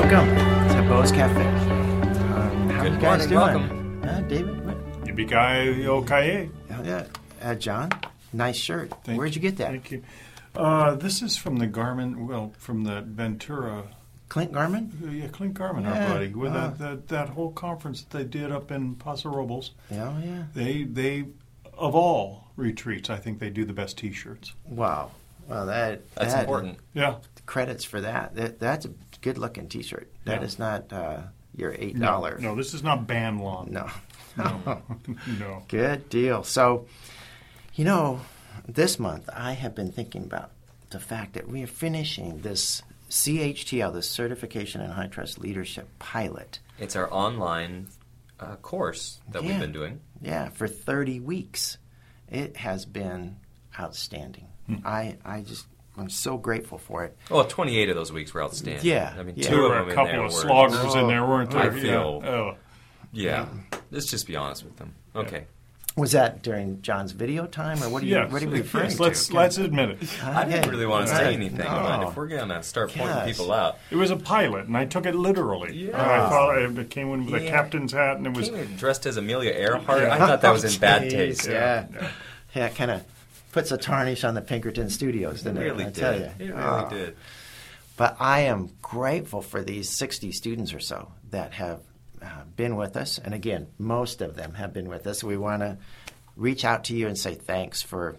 Welcome to Bo's Cafe. Um, how Good you guys morning, doing? Uh, David? What? Yippee Okaye. Oh, yeah. Uh, John? Nice shirt. Thank Where'd you get that? Thank you. Uh, this is from the Garmin, well, from the Ventura, Clint Garmin? uh, yeah, Clint Garmin, Yeah, our buddy, with uh. that, that that whole conference that they did up in Paso Robles. Yeah, oh, yeah. They they of all retreats, I think they do the best T-shirts. Wow. Well, that That's that- important. Yeah, Credits for that. that that's a good looking t shirt. That Yeah. is not uh, your $8. no, no, this is not band lawn. No. no, no. Good deal. So, you know, this month I have been thinking about the fact that we are finishing this CHTL, the Certification in High Trust Leadership pilot. It's our online uh, course that Yeah. we've been doing. Yeah, for 30 weeks. It has been outstanding. Hmm. I, I just, I'm so grateful for it. Well, 28 of those weeks were outstanding. Yeah, I mean, yeah. two There of were them a in couple there of were. sloggers in there, weren't I there? feel- Yeah. Oh. Yeah. Let's just be honest with them. Okay. Was that during John's video time, or what are you, Yes, what are you referring yes, let's to? let's admit it. I didn't really want to say anything No. on. Oh. If we're going to start pointing Gosh. people out, It was a pilot, and I took it literally. Yeah. Uh, I thought I came in with a captain's hat, and it was came in dressed as Amelia Earhart. Yeah. I thought that was in bad taste. Yeah. Yeah. Yeah, it kind of puts a tarnish on the Pinkerton Studios, didn't it? really I did. tell you. It really Oh. did. But I am grateful for these 60 students or so that have uh, been with us. And again, most of them have been with us. We want to reach out to you and say thanks for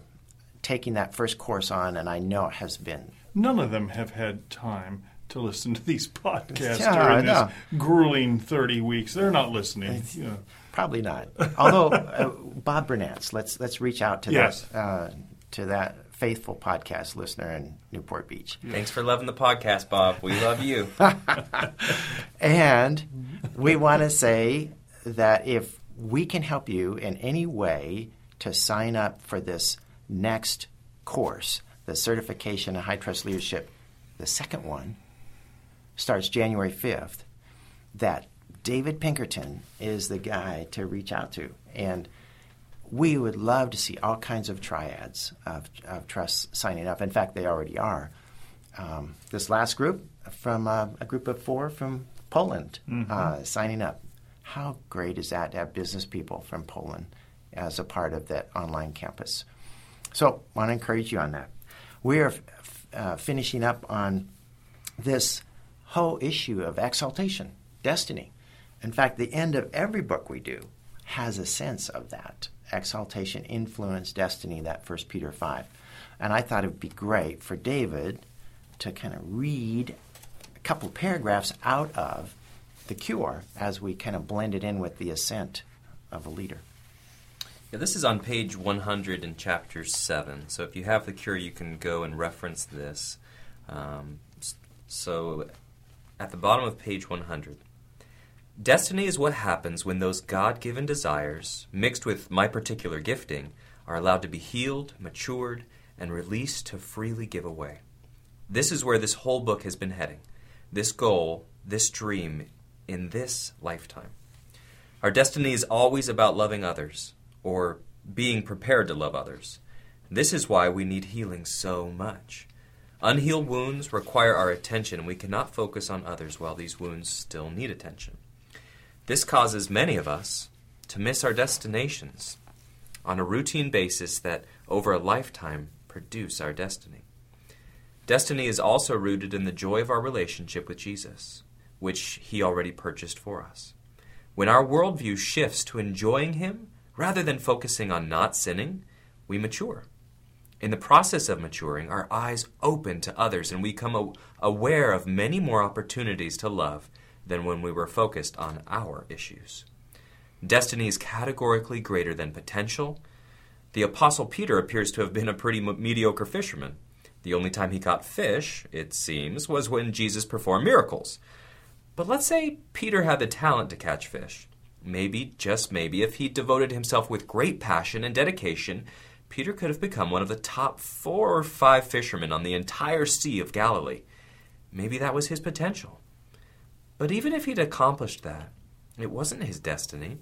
taking that first course on. And I know it has been. none of them have had time to listen to these podcasts Yeah, during I this grueling 30 weeks. They're not listening. you know. Probably not. Although uh, Bob Burnatz, let's let's reach out to Yes. that uh, to that faithful podcast listener in Newport Beach. Thanks for loving the podcast, Bob. We love you. And we want to say that if we can help you in any way to sign up for this next course, the Certification in High Trust Leadership, the second one starts January 5th, that David Pinkerton is the guy to reach out to. And we would love to see all kinds of triads of, of trusts signing up. In fact, they already are. Um, this last group from uh, a group of four from Poland uh, signing up. How great is that to have business people from Poland as a part of that online campus? So, I want to encourage you on that. We are f- uh, finishing up on this whole issue of exaltation, destiny. In fact, the end of every book we do has a sense of that exaltation, influence, destiny, that First Peter 5. And I thought it would be great for David to kind of read a couple paragraphs out of the cure as we kind of blend it in with the ascent of a leader. Yeah, this is on page 100 in chapter 7. So if you have the cure, you can go and reference this. Um, so at the bottom of page 100. Destiny is what happens when those God given desires, mixed with my particular gifting, are allowed to be healed, matured, and released to freely give away. This is where this whole book has been heading. This goal, this dream, in this lifetime. Our destiny is always about loving others, or being prepared to love others. This is why we need healing so much. Unhealed wounds require our attention, and we cannot focus on others while these wounds still need attention. This causes many of us to miss our destinations on a routine basis that, over a lifetime, produce our destiny. Destiny is also rooted in the joy of our relationship with Jesus, which He already purchased for us. When our worldview shifts to enjoying Him rather than focusing on not sinning, we mature. In the process of maturing, our eyes open to others and we become aware of many more opportunities to love than when we were focused on our issues. Destiny is categorically greater than potential. The Apostle Peter appears to have been a pretty mediocre fisherman. The only time he caught fish, it seems, was when Jesus performed miracles. But let's say Peter had the talent to catch fish. Maybe, just maybe, if he devoted himself with great passion and dedication, Peter could have become one of the top four or five fishermen on the entire Sea of Galilee. Maybe that was his potential. But even if he'd accomplished that, it wasn't his destiny.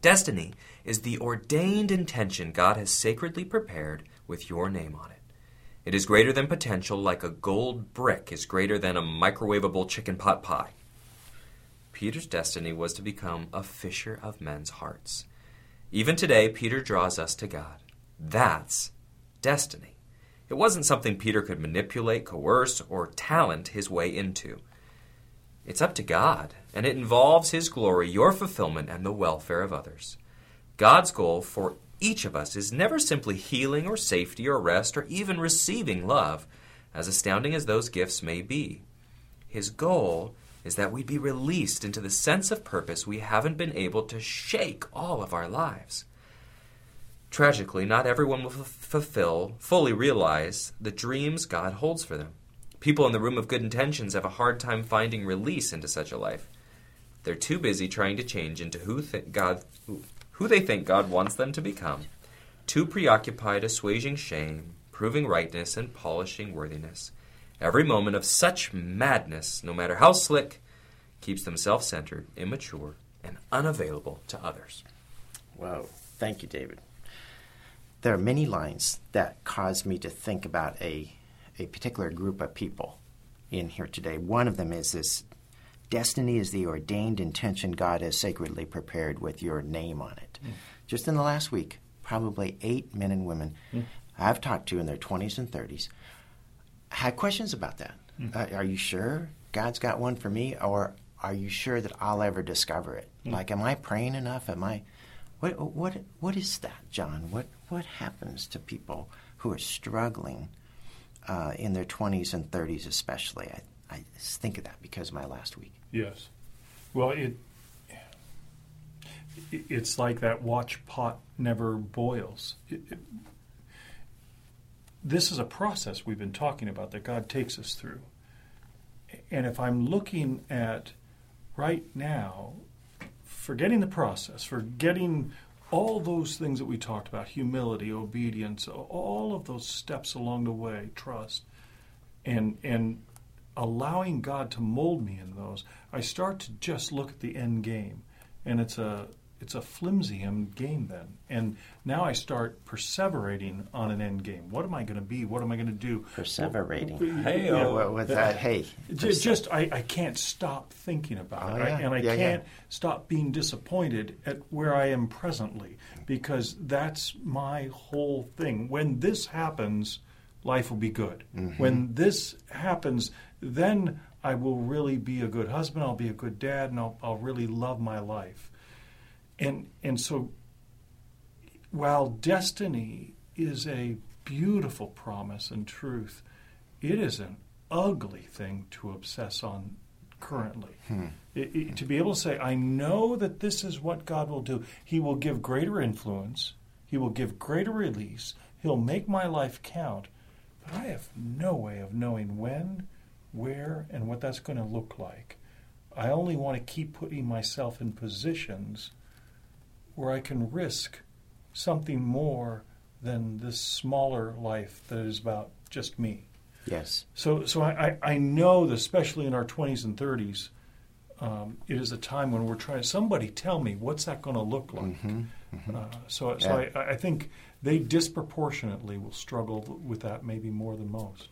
Destiny is the ordained intention God has sacredly prepared with your name on it. It is greater than potential, like a gold brick is greater than a microwavable chicken pot pie. Peter's destiny was to become a fisher of men's hearts. Even today, Peter draws us to God. That's destiny. It wasn't something Peter could manipulate, coerce, or talent his way into. It's up to God, and it involves His glory, your fulfillment, and the welfare of others. God's goal for each of us is never simply healing or safety or rest or even receiving love, as astounding as those gifts may be. His goal is that we be released into the sense of purpose we haven't been able to shake all of our lives. Tragically, not everyone will f- fulfill, fully realize the dreams God holds for them. People in the room of good intentions have a hard time finding release into such a life. They're too busy trying to change into who th- God who they think God wants them to become, too preoccupied assuaging shame, proving rightness, and polishing worthiness. Every moment of such madness, no matter how slick, keeps them self centered, immature, and unavailable to others. Whoa. Thank you, David. There are many lines that cause me to think about a, a particular group of people in here today. One of them is this destiny is the ordained intention God has sacredly prepared with your name on it. Mm. Just in the last week, probably eight men and women mm. I've talked to in their 20s and 30s had questions about that. Mm. Uh, are you sure God's got one for me, or are you sure that I'll ever discover it? Mm. Like, am I praying enough? Am I? What what what is that, John? What what happens to people who are struggling uh, in their 20s and 30s, especially? I, I think of that because of my last week. Yes. Well, it it's like that watch pot never boils. It, it, this is a process we've been talking about that God takes us through. And if I'm looking at right now, forgetting the process, forgetting all those things that we talked about humility, obedience, all of those steps along the way, trust, and, and allowing God to mold me in those, I start to just look at the end game. And it's a it's a flimsy end game then. And now I start perseverating on an end game. What am I going to be? What am I going to do? Perseverating. Hey, you know, oh, with that, hey. Just, just I, I can't stop thinking about oh, it. Yeah. I, and I yeah, can't yeah. stop being disappointed at where I am presently because that's my whole thing. When this happens, life will be good. Mm-hmm. When this happens, then I will really be a good husband, I'll be a good dad, and I'll, I'll really love my life. And, and so, while destiny is a beautiful promise and truth, it is an ugly thing to obsess on currently. Hmm. It, it, to be able to say, I know that this is what God will do, He will give greater influence, He will give greater release, He'll make my life count, but I have no way of knowing when, where, and what that's going to look like. I only want to keep putting myself in positions where I can risk something more than this smaller life that is about just me. Yes. So, so I, I know that especially in our 20s and 30s, um, it is a time when we're trying. Somebody tell me what's that going to look like. Mm-hmm. Mm-hmm. Uh, so, so Yeah. I, I think they disproportionately will struggle with that maybe more than most.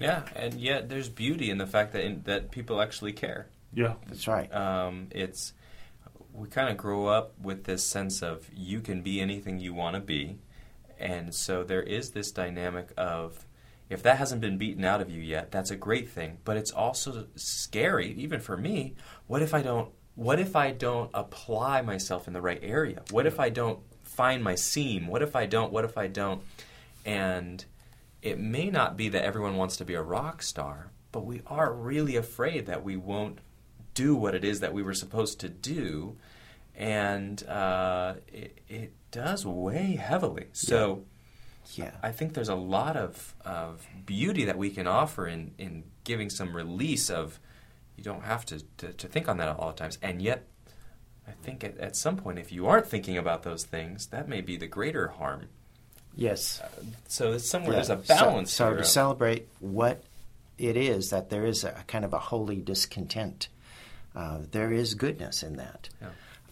Yeah, and yet there's beauty in the fact that in, that people actually care. Yeah. That's right. Um, it's we kind of grow up with this sense of you can be anything you want to be, and so there is this dynamic of if that hasn't been beaten out of you yet, that's a great thing. But it's also scary, even for me. What if I don't? What if I don't apply myself in the right area? What if I don't find my seam? What if I don't? What if I don't? And it may not be that everyone wants to be a rock star, but we are really afraid that we won't do what it is that we were supposed to do, and uh, it, it does weigh heavily. So yeah. I think there's a lot of, of beauty that we can offer in, in giving some release of you don't have to, to, to think on that at all the times. And yet, I think at, at some point, if you aren't thinking about those things, that may be the greater harm. Yes. So it's somewhere Yeah. there's a balance. So, so to celebrate what it is that there is a kind of a holy discontent. Uh, there is goodness in that. Yeah.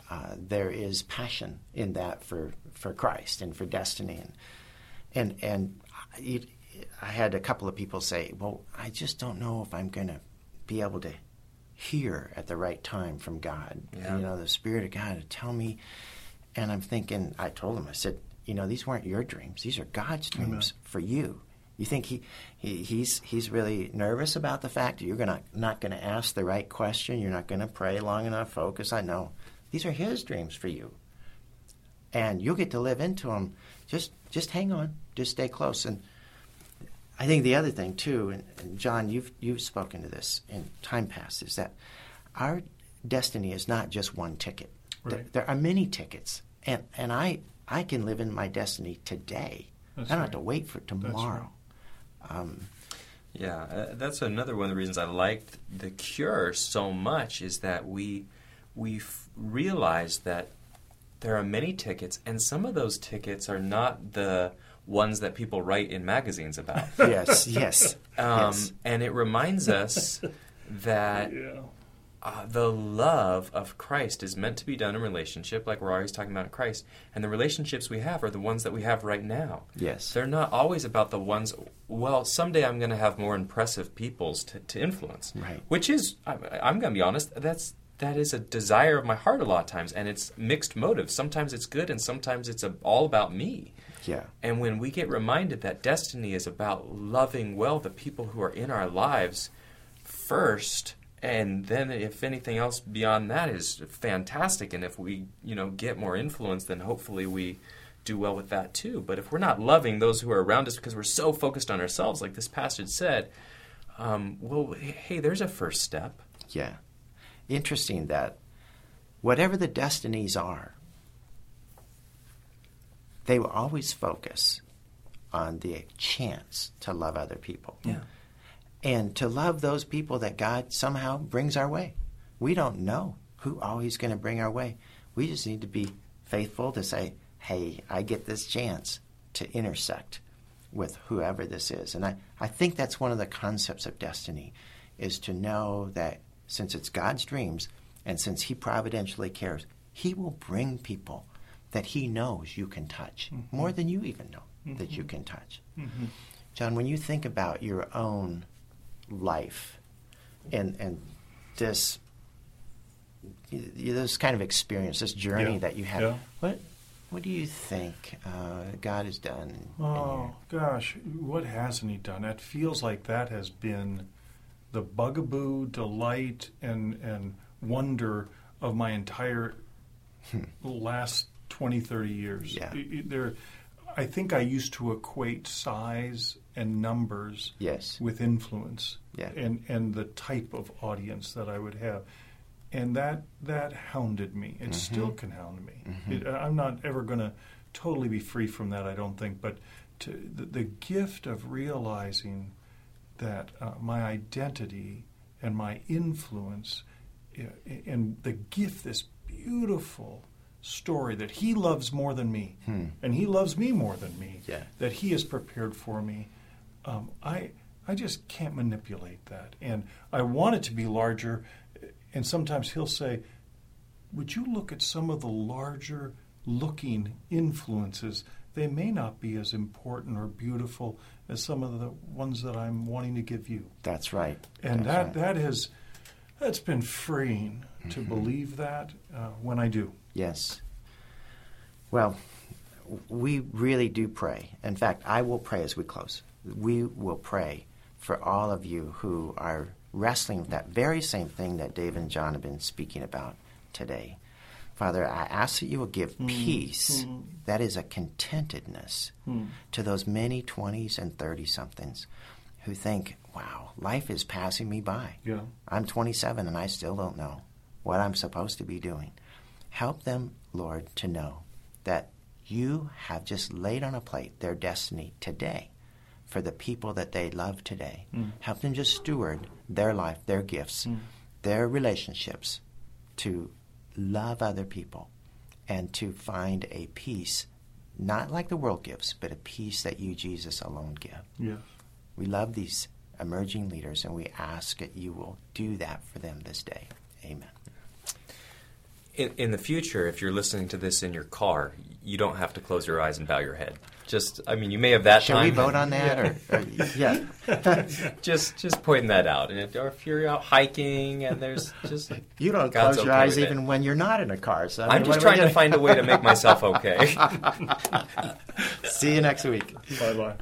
Uh, there is passion in that for, for Christ and for destiny. And, and, and I had a couple of people say, "Well, I just don't know if I'm going to be able to hear at the right time from God. Yeah. You know, the Spirit of God to tell me." And I'm thinking, I told them, I said, "You know, these weren't your dreams; these are God's dreams for you." You think he, he he's he's really nervous about the fact that you're gonna not going to ask the right question, you're not going to pray long enough, focus. I know these are His dreams for you, and you'll get to live into them. Just just hang on, just stay close. And I think the other thing too, and, and John, you've you've spoken to this in time past, is that our destiny is not just one ticket. There, Right. there are many tickets, and and I I can live in my destiny today. That's I don't have to wait for tomorrow. Right. Um, Yeah, uh, that's another one of the reasons I liked the Cure so much is that we we f- realized that there are many tickets, and some of those tickets are not the ones that people write in magazines about. yes, yes, Um, yes. And it reminds us that Yeah. Uh, the love of Christ is meant to be done in relationship, like we're always talking about in Christ. And the relationships we have are the ones that we have right now. Yes. They're not always about the ones, well, someday I'm going to have more impressive peoples to, to influence. Right. Which is, I, I'm going to be honest, that's. That is a desire of my heart a lot of times, and it's mixed motives. Sometimes it's good, and sometimes it's a, all about me. Yeah. And when we get reminded that destiny is about loving well the people who are in our lives first, and then if anything else beyond that is fantastic, and if we, you know, get more influence, then hopefully we do well with that too. But if we're not loving those who are around us because we're so focused on ourselves, like this passage said, um, well, hey, there's a first step. Yeah. Interesting that whatever the destinies are, they will always focus on the chance to love other people. Yeah. And to love those people that God somehow brings our way. We don't know who always going to bring our way. We just need to be faithful to say, hey, I get this chance to intersect with whoever this is. And I, I think that's one of the concepts of destiny is to know that since it's God's dreams and since He providentially cares, He will bring people that He knows you can touch mm-hmm. more than you even know that you mm-hmm. can touch. Mm-hmm. John, when you think about your own life and and this this kind of experience, this journey Yeah, that you had, yeah. what what do you think uh, God has done? Oh gosh, what hasn't he done? It feels like that has been the bugaboo, delight, and and wonder of my entire last 20, 30 years. Yeah. There, I think I used to equate size and numbers Yes. with influence Yeah. and, and the type of audience that I would have. And that that hounded me. It still can hound me. It, I'm not ever going to totally be free from that, I don't think. But to, the, the gift of realizing that uh, my identity and my influence, uh, and the gift, this beautiful story that He loves more than me, and He loves me more than me, Yeah. that He has prepared for me. Um, I I just can't manipulate that, and I want it to be larger. And sometimes He'll say, "Would you look at some of the larger looking influences? They may not be as important or beautiful as some of the ones that I'm wanting to give you." That's right. and That's that right. that has that's been freeing to Mm-hmm. believe that uh, when I do. Yes. Well, we really do pray. In fact, I will pray as we close. We will pray for all of you who are wrestling with that very same thing that Dave and John have been speaking about today. Father, I ask that you will give hmm. peace hmm. that is a contentedness hmm. to those many 20s and 30 somethings who think, wow, life is passing me by. Yeah. I'm 27 and I still don't know what I'm supposed to be doing. Help them, Lord, to know that you have just laid on a plate their destiny today for the people that they love today. Mm. Help them just steward their life, their gifts, mm. their relationships to love other people and to find a peace, not like the world gives, but a peace that you, Jesus, alone give. Yes. We love these emerging leaders and we ask that you will do that for them this day. Amen. In, in the future, if you're listening to this in your car, you don't have to close your eyes and bow your head. just I mean, you may have that Should time. we vote on that? Or, or yeah. just just pointing that out. And if, or if you're out hiking and there's just You don't God's close your okay eyes with it. even when you're not in a car. So I I'm mean, just what are we trying to find a way to make myself okay. See you next week. Bye bye.